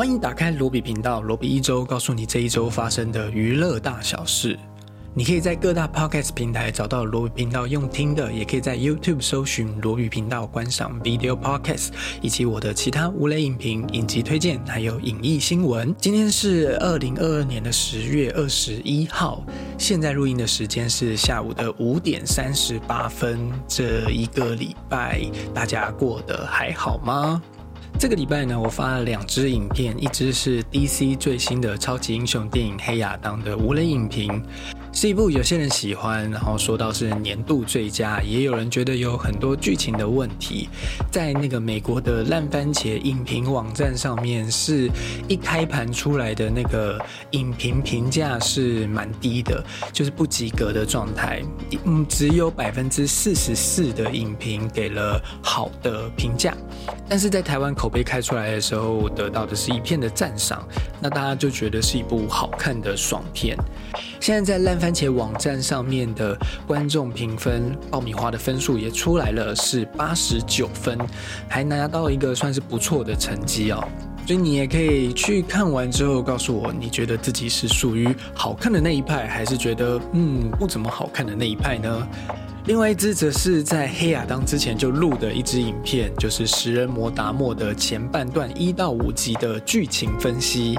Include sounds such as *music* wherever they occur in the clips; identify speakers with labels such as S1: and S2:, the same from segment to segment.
S1: 欢迎打开罗比频道，罗比一周告诉你这一周发生的娱乐大小事。你可以在各大 podcast 平台找到罗比频道用听的，也可以在 YouTube 搜寻罗比频道观赏 video podcast，以及我的其他无雷影评、影集推荐，还有影艺新闻。今天是二零二二年的十月二十一号，现在录音的时间是下午的五点三十八分。这一个礼拜大家过得还好吗？这个礼拜呢，我发了两支影片，一支是 DC 最新的超级英雄电影《黑亚当》的无人影评。是一部有些人喜欢，然后说到是年度最佳，也有人觉得有很多剧情的问题，在那个美国的烂番茄影评网站上面，是一开盘出来的那个影评评价是蛮低的，就是不及格的状态。嗯，只有百分之四十四的影评给了好的评价，但是在台湾口碑开出来的时候，得到的是一片的赞赏，那大家就觉得是一部好看的爽片。现在在烂番茄网站上面的观众评分，爆米花的分数也出来了，是八十九分，还拿到一个算是不错的成绩哦。所以你也可以去看完之后告诉我，你觉得自己是属于好看的那一派，还是觉得嗯不怎么好看的那一派呢？另外一支则是在黑亚当之前就录的一支影片，就是食人魔达莫的前半段一到五集的剧情分析。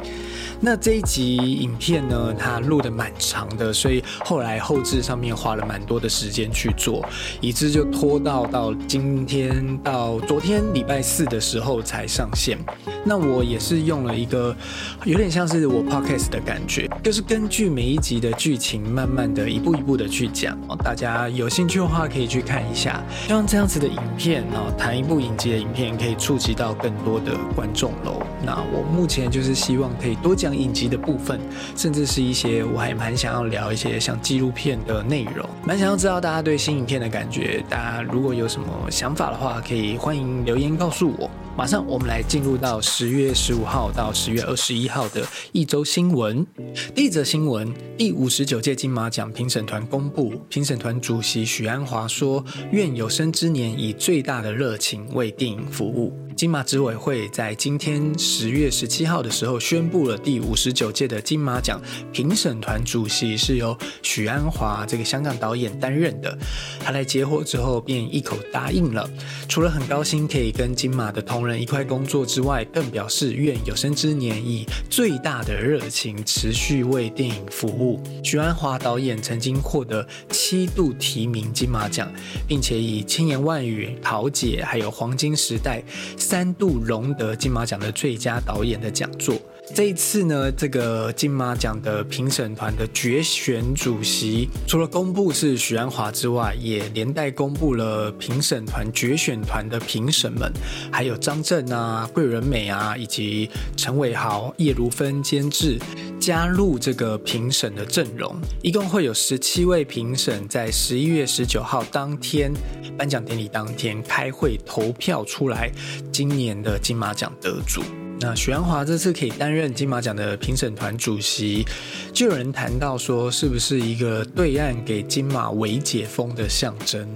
S1: 那这一集影片呢，它录的蛮长的，所以后来后置上面花了蛮多的时间去做，以致就拖到到今天到昨天礼拜四的时候才上线。那我也是用了一个有点像是我 podcast 的感觉，就是根据每一集的剧情，慢慢的一步一步的去讲。大家有兴趣的话可以去看一下。希望这样子的影片哦，谈一部影集的影片，可以触及到更多的观众喽。那我目前就是希望可以多讲影集的部分，甚至是一些我还蛮想要聊一些像纪录片的内容，蛮想要知道大家对新影片的感觉。大家如果有什么想法的话，可以欢迎留言告诉我。马上我们来进入到十月十五号到十月二十一号的一周新闻。第一则新闻：第五十九届金马奖评审团公布，评审团主席许鞍华说：“愿有生之年以最大的热情为电影服务。”金马执委会在今天十月十七号的时候宣布了第五十九届的金马奖评审团主席是由许鞍华这个香港导演担任的。他来接货之后便一口答应了，除了很高兴可以跟金马的同仁一块工作之外，更表示愿有生之年以最大的热情持续为电影服务。许鞍华导演曾经获得七度提名金马奖，并且以千言万语、桃姐还有黄金时代。三度荣得金马奖的最佳导演的讲座。这一次呢，这个金马奖的评审团的决选主席，除了公布是许鞍华之外，也连带公布了评审团决选团的评审们，还有张震啊、桂纶镁啊，以及陈伟豪、叶如芬监制加入这个评审的阵容。一共会有十七位评审，在十一月十九号当天颁奖典礼当天开会投票出来。今年的金马奖得主，那许鞍华这次可以担任金马奖的评审团主席，就有人谈到说，是不是一个对岸给金马微解封的象征？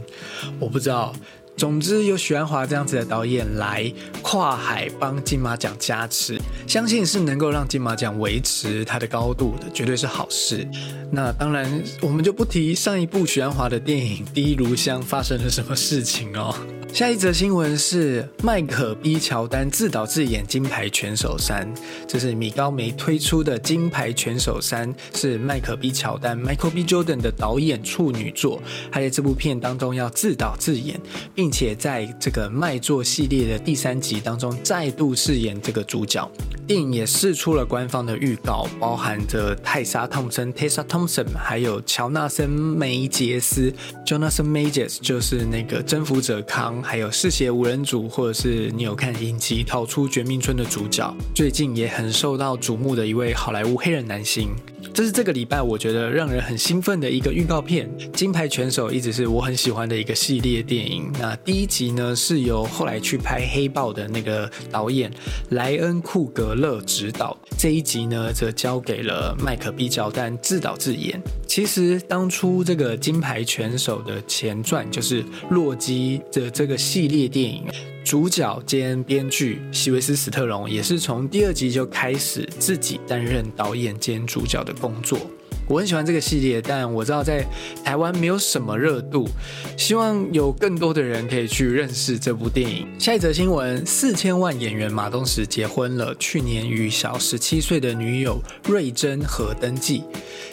S1: 我不知道。总之，有许鞍华这样子的导演来跨海帮金马奖加持，相信是能够让金马奖维持它的高度的，绝对是好事。那当然，我们就不提上一部许鞍华的电影《第一炉香》发生了什么事情哦。下一则新闻是迈克 B 乔丹自导自演《金牌拳手三》，这是米高梅推出的《金牌拳手三》，是迈克 B 乔丹 Michael B Jordan 的导演处女作，他在这部片当中要自导自演，并且在这个卖座系列的第三集当中再度饰演这个主角。电影也试出了官方的预告，包含着泰莎·汤姆森 （Tessa Thompson） 还有乔纳森·梅杰斯 （Jonathan Majors），就是那个征服者康。还有嗜血无人组，或者是你有看影集《逃出绝命村》的主角，最近也很受到瞩目的一位好莱坞黑人男星。这是这个礼拜我觉得让人很兴奋的一个预告片，《金牌拳手》一直是我很喜欢的一个系列电影。那第一集呢是由后来去拍《黑豹》的那个导演莱恩·库格勒执导，这一集呢则交给了麦克 ·B· 乔丹自导自演。其实当初这个《金牌拳手》的前传就是《洛基》的这个系列电影。主角兼编剧希维斯·史特龙也是从第二集就开始自己担任导演兼主角的工作。我很喜欢这个系列，但我知道在台湾没有什么热度，希望有更多的人可以去认识这部电影。下一则新闻：四千万演员马东石结婚了，去年与小十七岁的女友瑞珍和登记，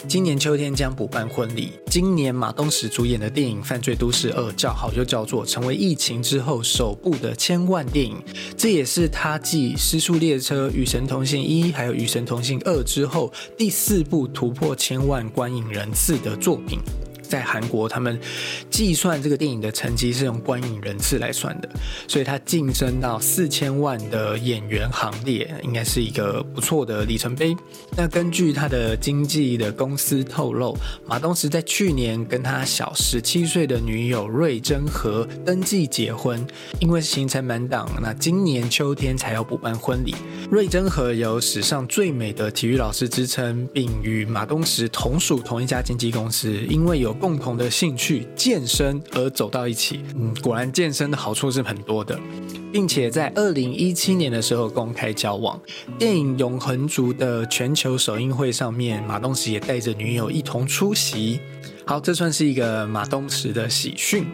S1: 今年秋天将补办婚礼。今年马东石主演的电影《犯罪都市二》叫好就叫座，成为疫情之后首部的千万电影，这也是他继《失速列车》《与神同行一》还有《与神同行二》之后第四部突破千。万观影人次的作品。在韩国，他们计算这个电影的成绩是用观影人次来算的，所以它晋升到四千万的演员行列，应该是一个不错的里程碑。那根据他的经纪的公司透露，马东石在去年跟他小十七岁的女友瑞珍和登记结婚，因为行程满档，那今年秋天才要补办婚礼。瑞珍和有史上最美的体育老师之称，并与马东石同属同一家经纪公司，因为有。共同的兴趣健身而走到一起，嗯，果然健身的好处是很多的，并且在二零一七年的时候公开交往。电影《永恒族》的全球首映会上面，马东石也带着女友一同出席。好，这算是一个马东石的喜讯。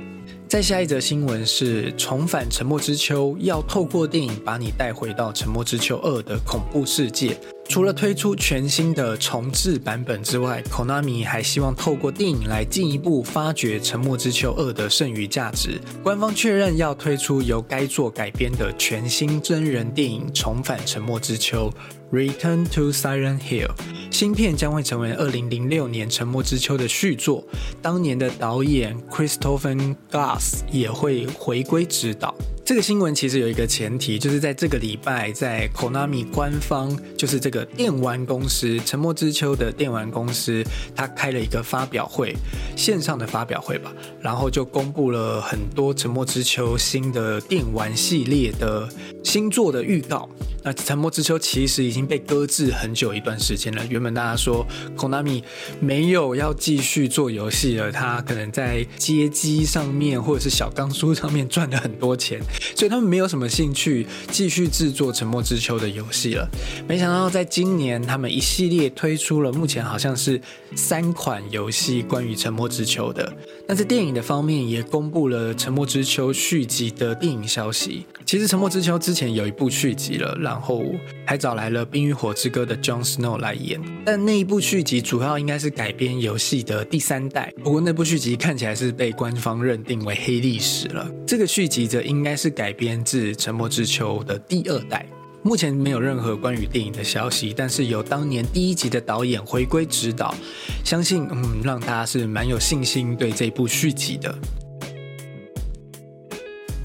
S1: 再下一则新闻是重返《沉默之丘》，要透过电影把你带回到《沉默之丘二》的恐怖世界。除了推出全新的重置版本之外，Konami 还希望透过电影来进一步发掘《沉默之丘二》的剩余价值。官方确认要推出由该作改编的全新真人电影《重返沉默之丘》（Return to Silent Hill）。新片将会成为2006年《沉默之丘》的续作，当年的导演 Christopher Glass 也会回归指导。这个新闻其实有一个前提，就是在这个礼拜，在 Konami 官方，就是这个电玩公司沉默之丘的电玩公司，他开了一个发表会，线上的发表会吧，然后就公布了很多沉默之丘新的电玩系列的新作的预告。那沉默之丘其实已经被搁置很久一段时间了。原本大家说 Konami 没有要继续做游戏了，他可能在街机上面或者是小钢书上面赚了很多钱，所以他们没有什么兴趣继续制作沉默之秋的游戏了。没想到在今年，他们一系列推出了目前好像是三款游戏关于沉默之丘的。那在电影的方面也公布了沉默之丘续集的电影消息。其实沉默之丘之前有一部续集了。然后还找来了《冰与火之歌》的 Jon Snow 来演，但那一部续集主要应该是改编游戏的第三代。不过那部续集看起来是被官方认定为黑历史了。这个续集则应该是改编自《沉默之丘》的第二代。目前没有任何关于电影的消息，但是有当年第一集的导演回归指导，相信嗯让他是蛮有信心对这部续集的。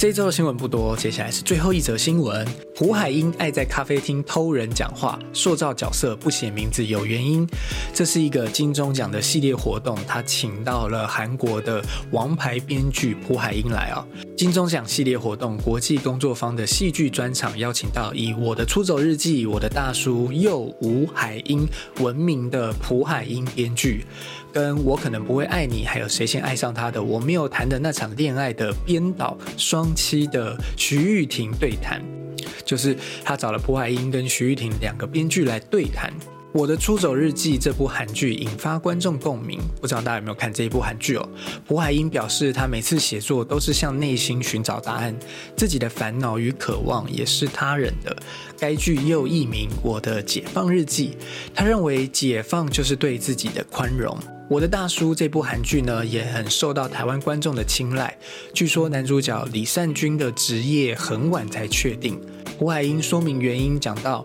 S1: 这周的新闻不多，接下来是最后一则新闻。胡海英爱在咖啡厅偷人讲话，塑造角色不写名字有原因。这是一个金钟奖的系列活动，他请到了韩国的王牌编剧朴海英来啊。金钟奖系列活动国际工作坊的戏剧专场，邀请到以《我的出走日记》《我的大叔》又吴海英闻名的朴海英编剧。跟我可能不会爱你，还有谁先爱上他的？我没有谈的那场恋爱的编导双栖的徐玉婷对谈，就是他找了朴海英跟徐玉婷两个编剧来对谈。我的出走日记这部韩剧引发观众共鸣，不知道大家有没有看这一部韩剧哦？朴海英表示，他每次写作都是向内心寻找答案，自己的烦恼与渴望也是他人的。该剧又译名《我的解放日记》，他认为解放就是对自己的宽容。我的大叔这部韩剧呢，也很受到台湾观众的青睐。据说男主角李善均的职业很晚才确定。胡海英说明原因，讲到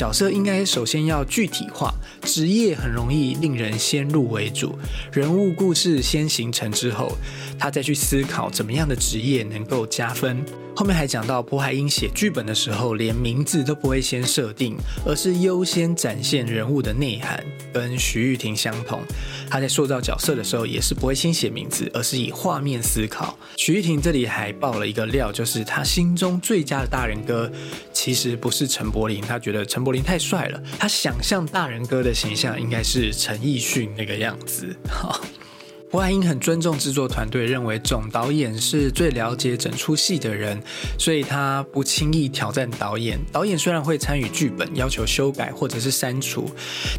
S1: 角色应该首先要具体化，职业很容易令人先入为主，人物故事先形成之后，他再去思考怎么样的职业能够加分。后面还讲到，朴海英写剧本的时候，连名字都不会先设定，而是优先展现人物的内涵，跟徐玉婷相同。他在塑造角色的时候，也是不会先写名字，而是以画面思考。徐玉婷这里还爆了一个料，就是他心中最佳的大人哥，其实不是陈柏霖，他觉得陈柏霖太帅了，他想象大人哥的形象应该是陈奕迅那个样子。胡海英很尊重制作团队，认为总导演是最了解整出戏的人，所以他不轻易挑战导演。导演虽然会参与剧本，要求修改或者是删除，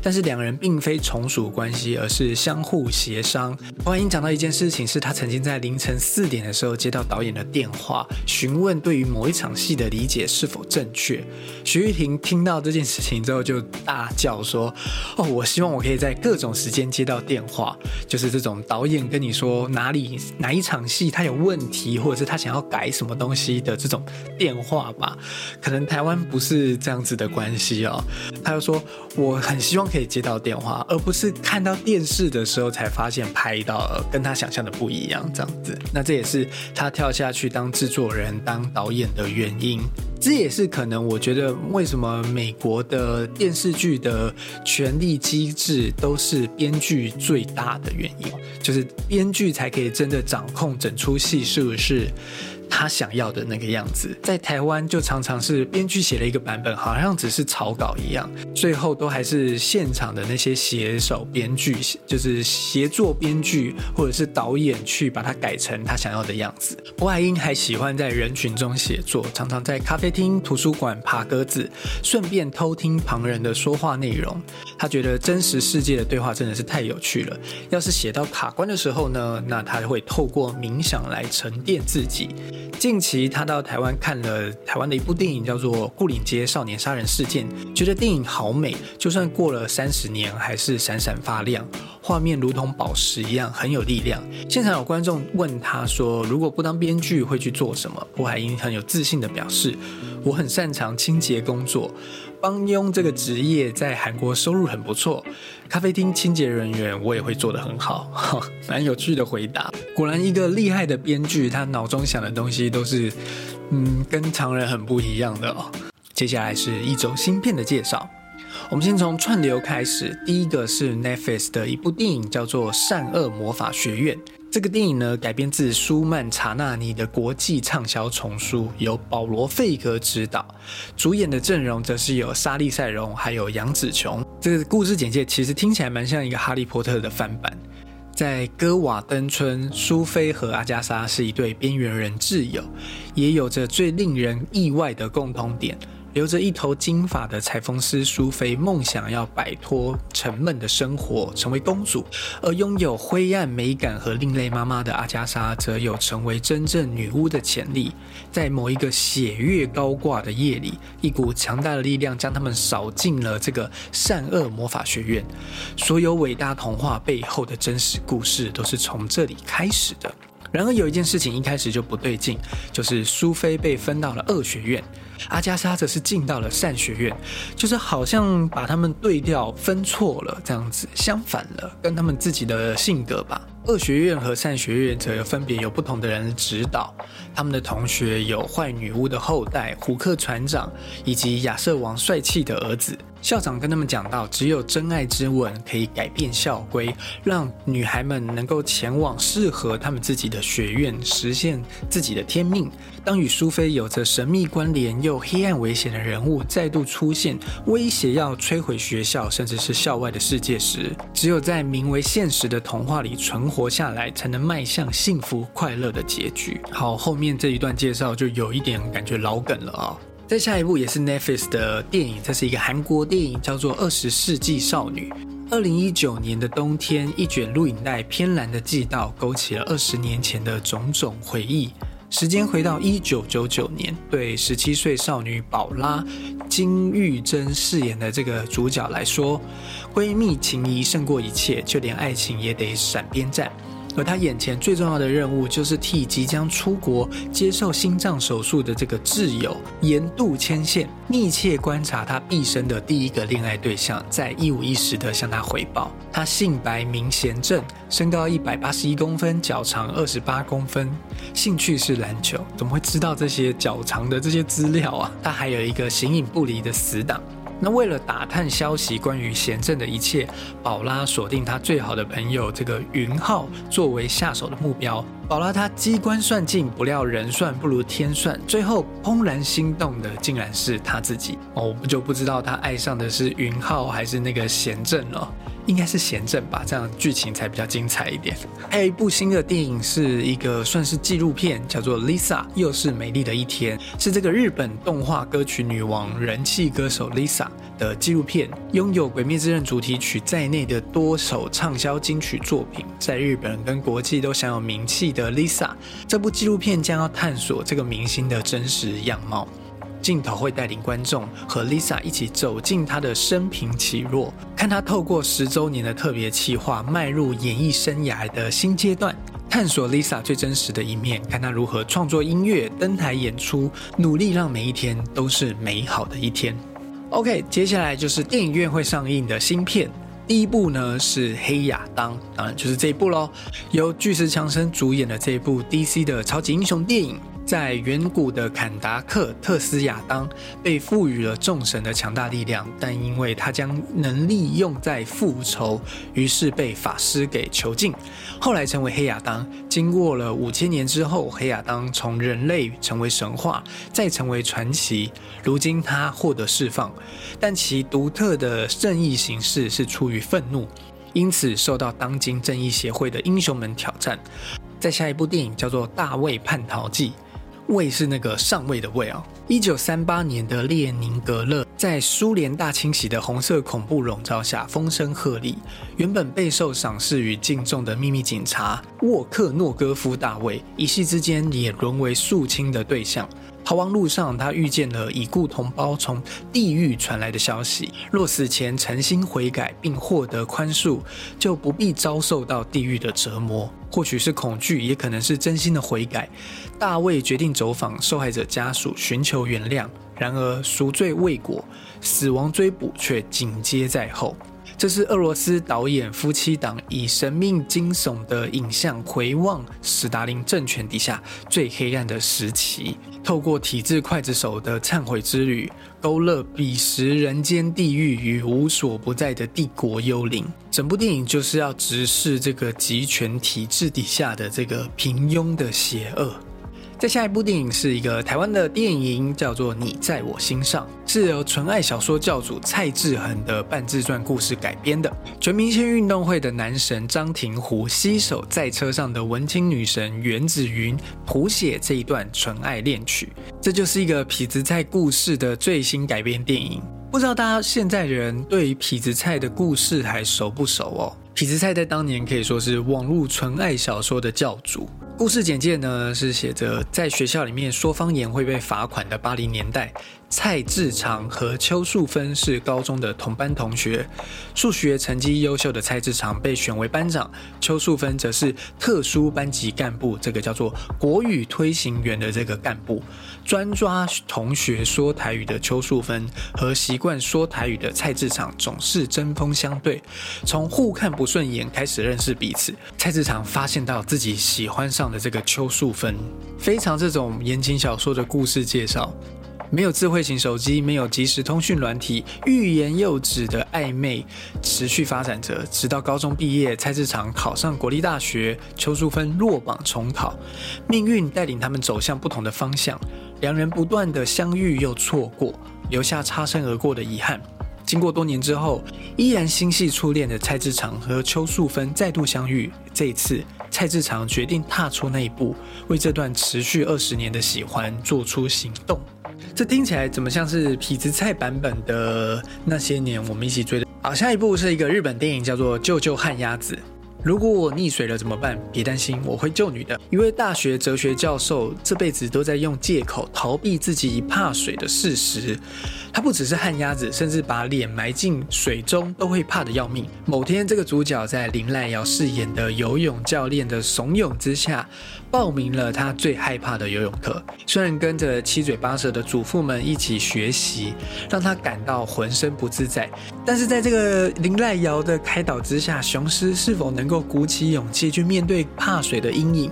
S1: 但是两人并非从属关系，而是相互协商。胡海英讲到一件事情，是他曾经在凌晨四点的时候接到导演的电话，询问对于某一场戏的理解是否正确。徐玉婷听到这件事情之后，就大叫说：“哦，我希望我可以在各种时间接到电话，就是这种导。”导演跟你说哪里哪一场戏他有问题，或者是他想要改什么东西的这种电话吧，可能台湾不是这样子的关系哦。他就说我很希望可以接到电话，而不是看到电视的时候才发现拍到了跟他想象的不一样这样子。那这也是他跳下去当制作人、当导演的原因。这也是可能，我觉得为什么美国的电视剧的权力机制都是编剧最大的原因，就是编剧才可以真的掌控整出戏是不是。他想要的那个样子，在台湾就常常是编剧写了一个版本，好像只是草稿一样，最后都还是现场的那些写手、编剧，就是协作编剧或者是导演去把它改成他想要的样子。郭海英还喜欢在人群中写作，常常在咖啡厅、图书馆爬鸽子，顺便偷听旁人的说话内容。他觉得真实世界的对话真的是太有趣了。要是写到卡关的时候呢，那他会透过冥想来沉淀自己。近期他到台湾看了台湾的一部电影，叫做《牯岭街少年杀人事件》，觉得电影好美，就算过了三十年，还是闪闪发亮，画面如同宝石一样，很有力量。现场有观众问他说：“如果不当编剧，会去做什么？”胡海英很有自信的表示：“我很擅长清洁工作。”帮佣这个职业在韩国收入很不错，咖啡厅清洁人员我也会做得很好，*laughs* 蛮有趣的回答。果然一个厉害的编剧，他脑中想的东西都是，嗯，跟常人很不一样的哦。接下来是一周新片的介绍，我们先从串流开始，第一个是 Netflix 的一部电影，叫做《善恶魔法学院》。这个电影呢，改编自舒曼查纳尼的国际畅销丛书，由保罗费格执导，主演的阵容则是有莎莉赛荣还有杨紫琼。这个故事简介其实听起来蛮像一个哈利波特的翻版。在戈瓦登村，苏菲和阿加莎是一对边缘人挚友，也有着最令人意外的共同点。留着一头金发的裁缝师苏菲，梦想要摆脱沉闷的生活，成为公主；而拥有灰暗美感和另类妈妈的阿加莎，则有成为真正女巫的潜力。在某一个血月高挂的夜里，一股强大的力量将他们扫进了这个善恶魔法学院。所有伟大童话背后的真实故事，都是从这里开始的。然而，有一件事情一开始就不对劲，就是苏菲被分到了恶学院。阿加莎则是进到了善学院，就是好像把他们对调分错了这样子，相反了，跟他们自己的性格吧。恶学院和善学院则分别有不同的人指导，他们的同学有坏女巫的后代胡克船长，以及亚瑟王帅气的儿子。校长跟他们讲到，只有真爱之吻可以改变校规，让女孩们能够前往适合他们自己的学院，实现自己的天命。当与苏菲有着神秘关联又黑暗危险的人物再度出现，威胁要摧毁学校甚至是校外的世界时，只有在名为现实的童话里存活下来，才能迈向幸福快乐的结局。好，后面这一段介绍就有一点感觉老梗了啊。再下一部也是 Netflix 的电影，这是一个韩国电影，叫做《二十世纪少女》。二零一九年的冬天，一卷录影带偏蓝的季道，勾起了二十年前的种种回忆。时间回到一九九九年，对十七岁少女宝拉金玉珍饰演的这个主角来说，闺蜜情谊胜过一切，就连爱情也得闪边站。而他眼前最重要的任务，就是替即将出国接受心脏手术的这个挚友沿渡牵线，密切观察他毕生的第一个恋爱对象，在一五一十的向他回报。他姓白名贤正，身高一百八十一公分，脚长二十八公分，兴趣是篮球。怎么会知道这些脚长的这些资料啊？他还有一个形影不离的死党。那为了打探消息关于贤正的一切，宝拉锁定他最好的朋友这个云浩作为下手的目标。宝拉他机关算尽，不料人算不如天算，最后怦然心动的竟然是他自己。哦，我就不知道他爱上的是云浩还是那个贤正了。应该是贤正吧，这样剧情才比较精彩一点。还有一部新的电影，是一个算是纪录片，叫做《Lisa》，又是美丽的一天，是这个日本动画歌曲女王、人气歌手 Lisa 的纪录片。拥有《鬼灭之刃》主题曲在内的多首畅销金曲作品，在日本跟国际都享有名气的 Lisa，这部纪录片将要探索这个明星的真实样貌。镜头会带领观众和 Lisa 一起走进她的生平起落，看她透过十周年的特别企划，迈入演艺生涯的新阶段，探索 Lisa 最真实的一面，看她如何创作音乐、登台演出，努力让每一天都是美好的一天。OK，接下来就是电影院会上映的新片，第一部呢是《黑亚当》，当然就是这一部喽，由巨石强森主演的这一部 DC 的超级英雄电影。在远古的坎达克，特斯亚当被赋予了众神的强大力量，但因为他将能力用在复仇，于是被法师给囚禁，后来成为黑亚当。经过了五千年之后，黑亚当从人类成为神话，再成为传奇。如今他获得释放，但其独特的正义形式是出于愤怒，因此受到当今正义协会的英雄们挑战。在下一部电影叫做《大卫叛逃记》。卫是那个上尉的卫啊。一九三八年的列宁格勒，在苏联大清洗的红色恐怖笼罩下，风声鹤唳。原本备受赏识与敬重的秘密警察沃克诺戈夫大卫，一夕之间也沦为肃清的对象。逃亡路上，他遇见了已故同胞从地狱传来的消息：若死前诚心悔改并获得宽恕，就不必遭受到地狱的折磨。或许是恐惧，也可能是真心的悔改。大卫决定走访受害者家属，寻求原谅。然而赎罪未果，死亡追捕却紧接在后。这是俄罗斯导演夫妻档以神秘惊悚的影像回望斯大林政权底下最黑暗的时期，透过体制刽子手的忏悔之旅，勾勒彼时人间地狱与无所不在的帝国幽灵。整部电影就是要直视这个集权体制底下的这个平庸的邪恶。在下一部电影是一个台湾的电影，叫做《你在我心上》，是由纯爱小说教主蔡志恒的半自传故事改编的。全明星运动会的男神张庭湖携手在车上的文青女神袁子云，谱写这一段纯爱恋曲。这就是一个痞子蔡故事的最新改编电影。不知道大家现在人对痞子蔡的故事还熟不熟哦？痞子蔡在当年可以说是网络纯爱小说的教主。故事简介呢是写着，在学校里面说方言会被罚款的八零年代。蔡志长和邱素芬是高中的同班同学，数学成绩优秀的蔡志长被选为班长，邱素芬则是特殊班级干部，这个叫做国语推行员的这个干部，专抓同学说台语的邱树芬和习惯说台语的蔡志长总是针锋相对，从互看不顺眼开始认识彼此。蔡志长发现到自己喜欢上的这个邱树芬，非常这种言情小说的故事介绍。没有智慧型手机，没有即时通讯软体，欲言又止的暧昧持续发展着，直到高中毕业，蔡志长考上国立大学，邱淑芬落榜重考，命运带领他们走向不同的方向，两人不断的相遇又错过，留下擦身而过的遗憾。经过多年之后，依然心系初恋的蔡志长和邱淑芬再度相遇，这一次蔡志长决定踏出那一步，为这段持续二十年的喜欢做出行动。这听起来怎么像是痞子蔡版本的那些年我们一起追的？好，下一部是一个日本电影，叫做《舅舅旱鸭子》。如果我溺水了怎么办？别担心，我会救你的。一位大学哲学教授这辈子都在用借口逃避自己怕水的事实。他不只是旱鸭子，甚至把脸埋进水中都会怕的要命。某天，这个主角在林濑遥饰演的游泳教练的怂恿之下，报名了他最害怕的游泳课。虽然跟着七嘴八舌的祖父们一起学习，让他感到浑身不自在，但是在这个林濑遥的开导之下，雄狮是否能够鼓起勇气去面对怕水的阴影？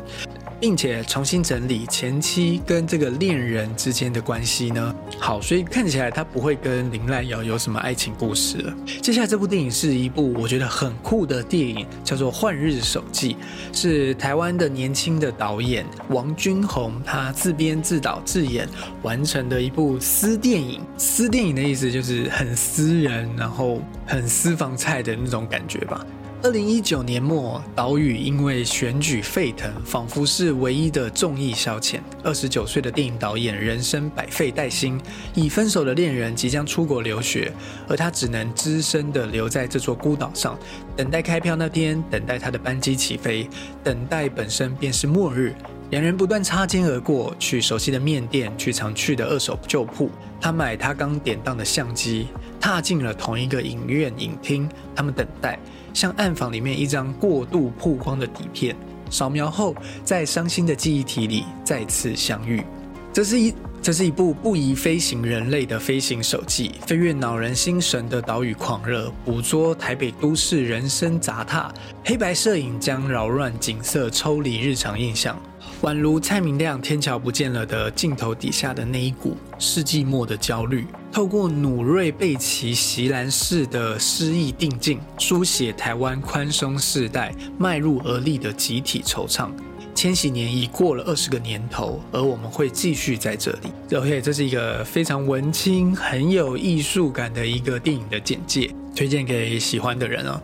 S1: 并且重新整理前妻跟这个恋人之间的关系呢？好，所以看起来他不会跟林濑遥有什么爱情故事了。接下来这部电影是一部我觉得很酷的电影，叫做《幻日手记》，是台湾的年轻的导演王君宏他自编自导自演完成的一部私电影。私电影的意思就是很私人，然后很私房菜的那种感觉吧。二零一九年末，岛屿因为选举沸腾，仿佛是唯一的众议消遣。二十九岁的电影导演，人生百废待兴，已分手的恋人即将出国留学，而他只能只身的留在这座孤岛上，等待开票那天，等待他的班机起飞，等待本身便是末日。两人不断擦肩而过，去熟悉的面店，去常去的二手旧铺。他买他刚典当的相机，踏进了同一个影院影厅。他们等待。像暗房里面一张过度曝光的底片，扫描后，在伤心的记忆体里再次相遇。这是一这是一部不宜飞行人类的飞行手记，飞越恼人心神的岛屿狂热，捕捉台北都市人生杂沓。黑白摄影将扰乱景色抽离日常印象。宛如蔡明亮《天桥不见了》的镜头底下的那一股世纪末的焦虑，透过努瑞贝奇席兰式的诗意定境，书写台湾宽松世代迈入而立的集体惆怅。千禧年已过了二十个年头，而我们会继续在这里。OK，这是一个非常文青、很有艺术感的一个电影的简介，推荐给喜欢的人哦。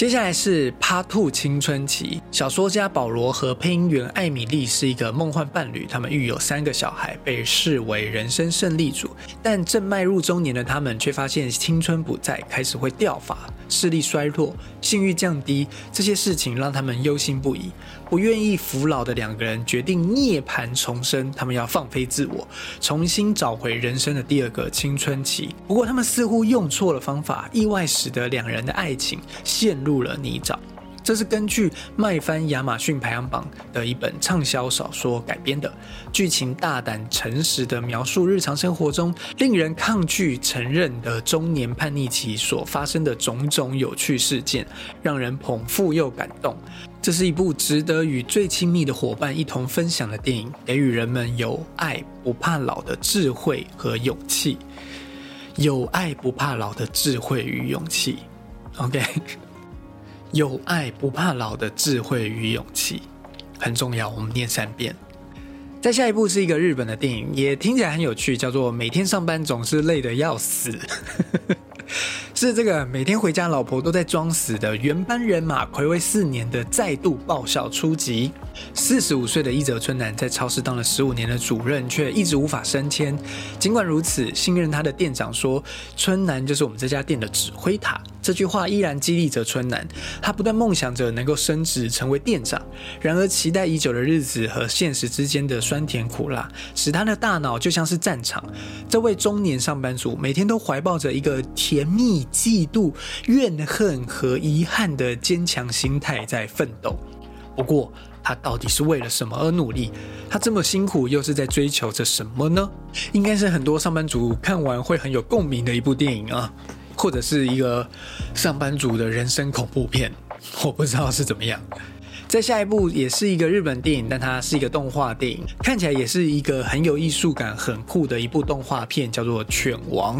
S1: 接下来是《趴兔青春期》。小说家保罗和配音员艾米丽是一个梦幻伴侣，他们育有三个小孩，被视为人生胜利组。但正迈入中年的他们，却发现青春不再，开始会掉发。视力衰弱，性欲降低，这些事情让他们忧心不已。不愿意服老的两个人决定涅槃重生，他们要放飞自我，重新找回人生的第二个青春期。不过，他们似乎用错了方法，意外使得两人的爱情陷入了泥沼。这是根据卖翻亚马逊排行榜的一本畅销小说改编的，剧情大胆诚实的描述日常生活中令人抗拒承认的中年叛逆期所发生的种种有趣事件，让人捧腹又感动。这是一部值得与最亲密的伙伴一同分享的电影，给予人们有爱不怕老的智慧和勇气。*laughs* *laughs* *laughs* 有爱不怕老的智慧与勇气。OK。有爱不怕老的智慧与勇气很重要，我们念三遍。再下一部是一个日本的电影，也听起来很有趣，叫做《每天上班总是累得要死》。*laughs* 是这个每天回家老婆都在装死的原班人马，暌违四年的再度爆笑出击。四十五岁的伊泽春男在超市当了十五年的主任，却一直无法升迁。尽管如此，信任他的店长说：“春男就是我们这家店的指挥塔。”这句话依然激励着春男，他不断梦想着能够升职成为店长。然而，期待已久的日子和现实之间的酸甜苦辣，使他的大脑就像是战场。这位中年上班族每天都怀抱着一个甜蜜、嫉妒、怨恨和遗憾的坚强心态在奋斗。不过，他到底是为了什么而努力？他这么辛苦，又是在追求着什么呢？应该是很多上班族看完会很有共鸣的一部电影啊，或者是一个上班族的人生恐怖片，*laughs* 我不知道是怎么样。在下一部也是一个日本电影，但它是一个动画电影，看起来也是一个很有艺术感、很酷的一部动画片，叫做《犬王》，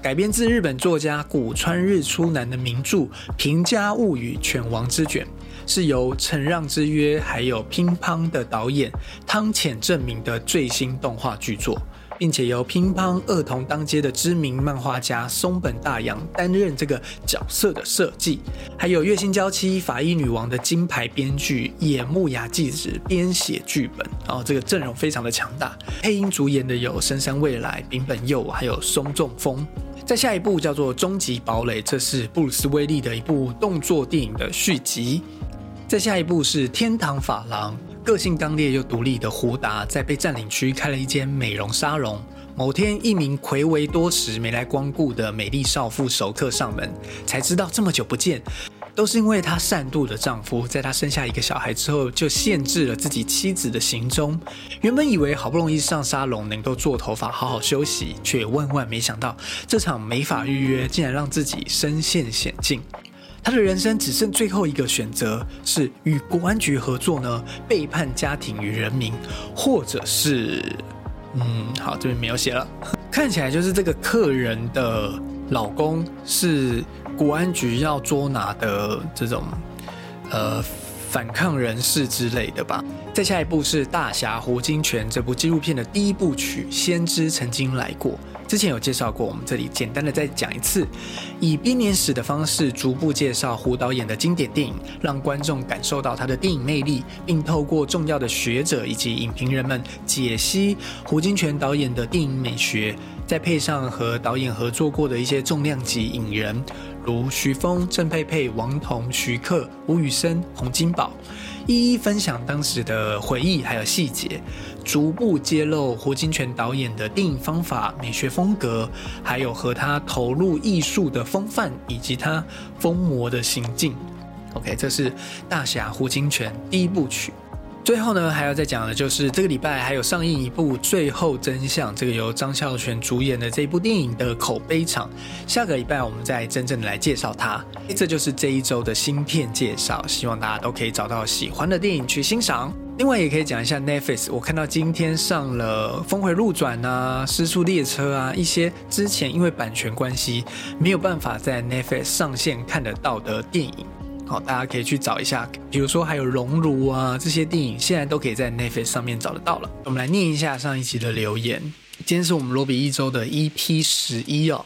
S1: 改编自日本作家古川日出男的名著《平家物语·犬王之卷》。是由《承让之约》还有《乒乓》的导演汤浅证明的最新动画巨作，并且由《乒乓》二童当街的知名漫画家松本大洋担任这个角色的设计，还有《月薪娇妻》法医女王的金牌编剧野木雅纪子编写剧本，然后这个阵容非常的强大。配音主演的有深山未来、柄本佑还有松重丰。在下一部叫做《终极堡垒》，这是布鲁斯威利的一部动作电影的续集。再下一步是天堂法郎，个性刚烈又独立的胡达在被占领区开了一间美容沙龙。某天，一名魁违多时没来光顾的美丽少妇熟客上门，才知道这么久不见，都是因为她善妒的丈夫在她生下一个小孩之后就限制了自己妻子的行踪。原本以为好不容易上沙龙能够做头发好好休息，却万万没想到这场美发预约竟然让自己身陷险境。他的人生只剩最后一个选择，是与国安局合作呢，背叛家庭与人民，或者是，嗯，好，这边没有写了。*laughs* 看起来就是这个客人的老公是国安局要捉拿的这种，呃。反抗人士之类的吧。再下一部是《大侠胡金铨》这部纪录片的第一部曲《先知曾经来过》，之前有介绍过，我们这里简单的再讲一次，以编年史的方式逐步介绍胡导演的经典电影，让观众感受到他的电影魅力，并透过重要的学者以及影评人们解析胡金铨导演的电影美学，再配上和导演合作过的一些重量级影人。如徐峰、郑佩佩、王彤、徐克、吴宇森、洪金宝，一一分享当时的回忆还有细节，逐步揭露胡金铨导演的电影方法、美学风格，还有和他投入艺术的风范以及他疯魔的行径。OK，这是大侠胡金铨第一部曲。最后呢，还要再讲的就是这个礼拜还有上映一部《最后真相》，这个由张孝全主演的这部电影的口碑场。下个礼拜我们再真正的来介绍它。这就是这一周的新片介绍，希望大家都可以找到喜欢的电影去欣赏。另外也可以讲一下 Netflix，我看到今天上了《峰回路转》啊，《失速列车》啊，一些之前因为版权关系没有办法在 Netflix 上线看得到的电影。好，大家可以去找一下，比如说还有《熔炉》啊，这些电影现在都可以在 Netflix 上面找得到了。我们来念一下上一集的留言。今天是我们罗比一周的 EP 十一哦。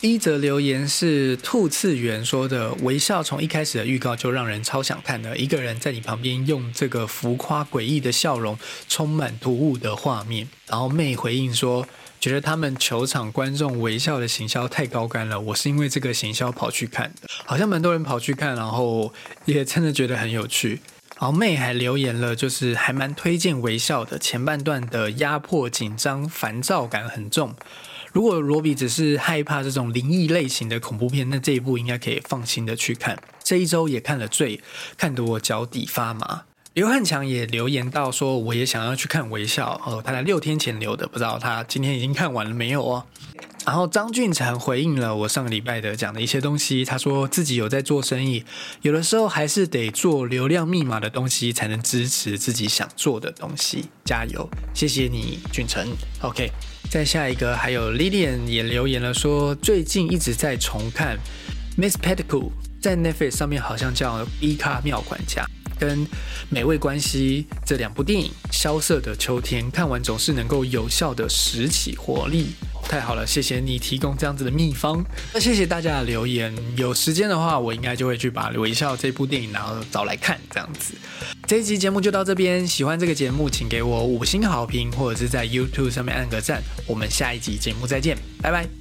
S1: 第一则留言是兔次元说的：“微笑从一开始的预告就让人超想看的，一个人在你旁边用这个浮夸诡异的笑容，充满突兀的画面。”然后妹回应说。觉得他们球场观众微笑的行销太高干了，我是因为这个行销跑去看的，好像蛮多人跑去看，然后也真的觉得很有趣。然后妹还留言了，就是还蛮推荐微笑的，前半段的压迫、紧张、烦躁感很重。如果罗比只是害怕这种灵异类型的恐怖片，那这一部应该可以放心的去看。这一周也看了《罪》，看得我脚底发麻。刘汉强也留言到说，我也想要去看《微笑》哦，他在六天前留的，不知道他今天已经看完了没有哦。然后张俊成回应了我上个礼拜的讲的一些东西，他说自己有在做生意，有的时候还是得做流量密码的东西，才能支持自己想做的东西。加油，谢谢你，俊成。OK，再下一个，还有 Lilian 也留言了，说最近一直在重看《Miss Petticoat》，在 Netflix 上面好像叫《B 卡妙管家》。跟《美味关系》这两部电影，《萧瑟的秋天》看完总是能够有效的拾起活力，太好了！谢谢你提供这样子的秘方，那谢谢大家的留言。有时间的话，我应该就会去把《微笑》这部电影然后找来看，这样子。这一集节目就到这边，喜欢这个节目，请给我五星好评，或者是在 YouTube 上面按个赞。我们下一集节目再见，拜拜。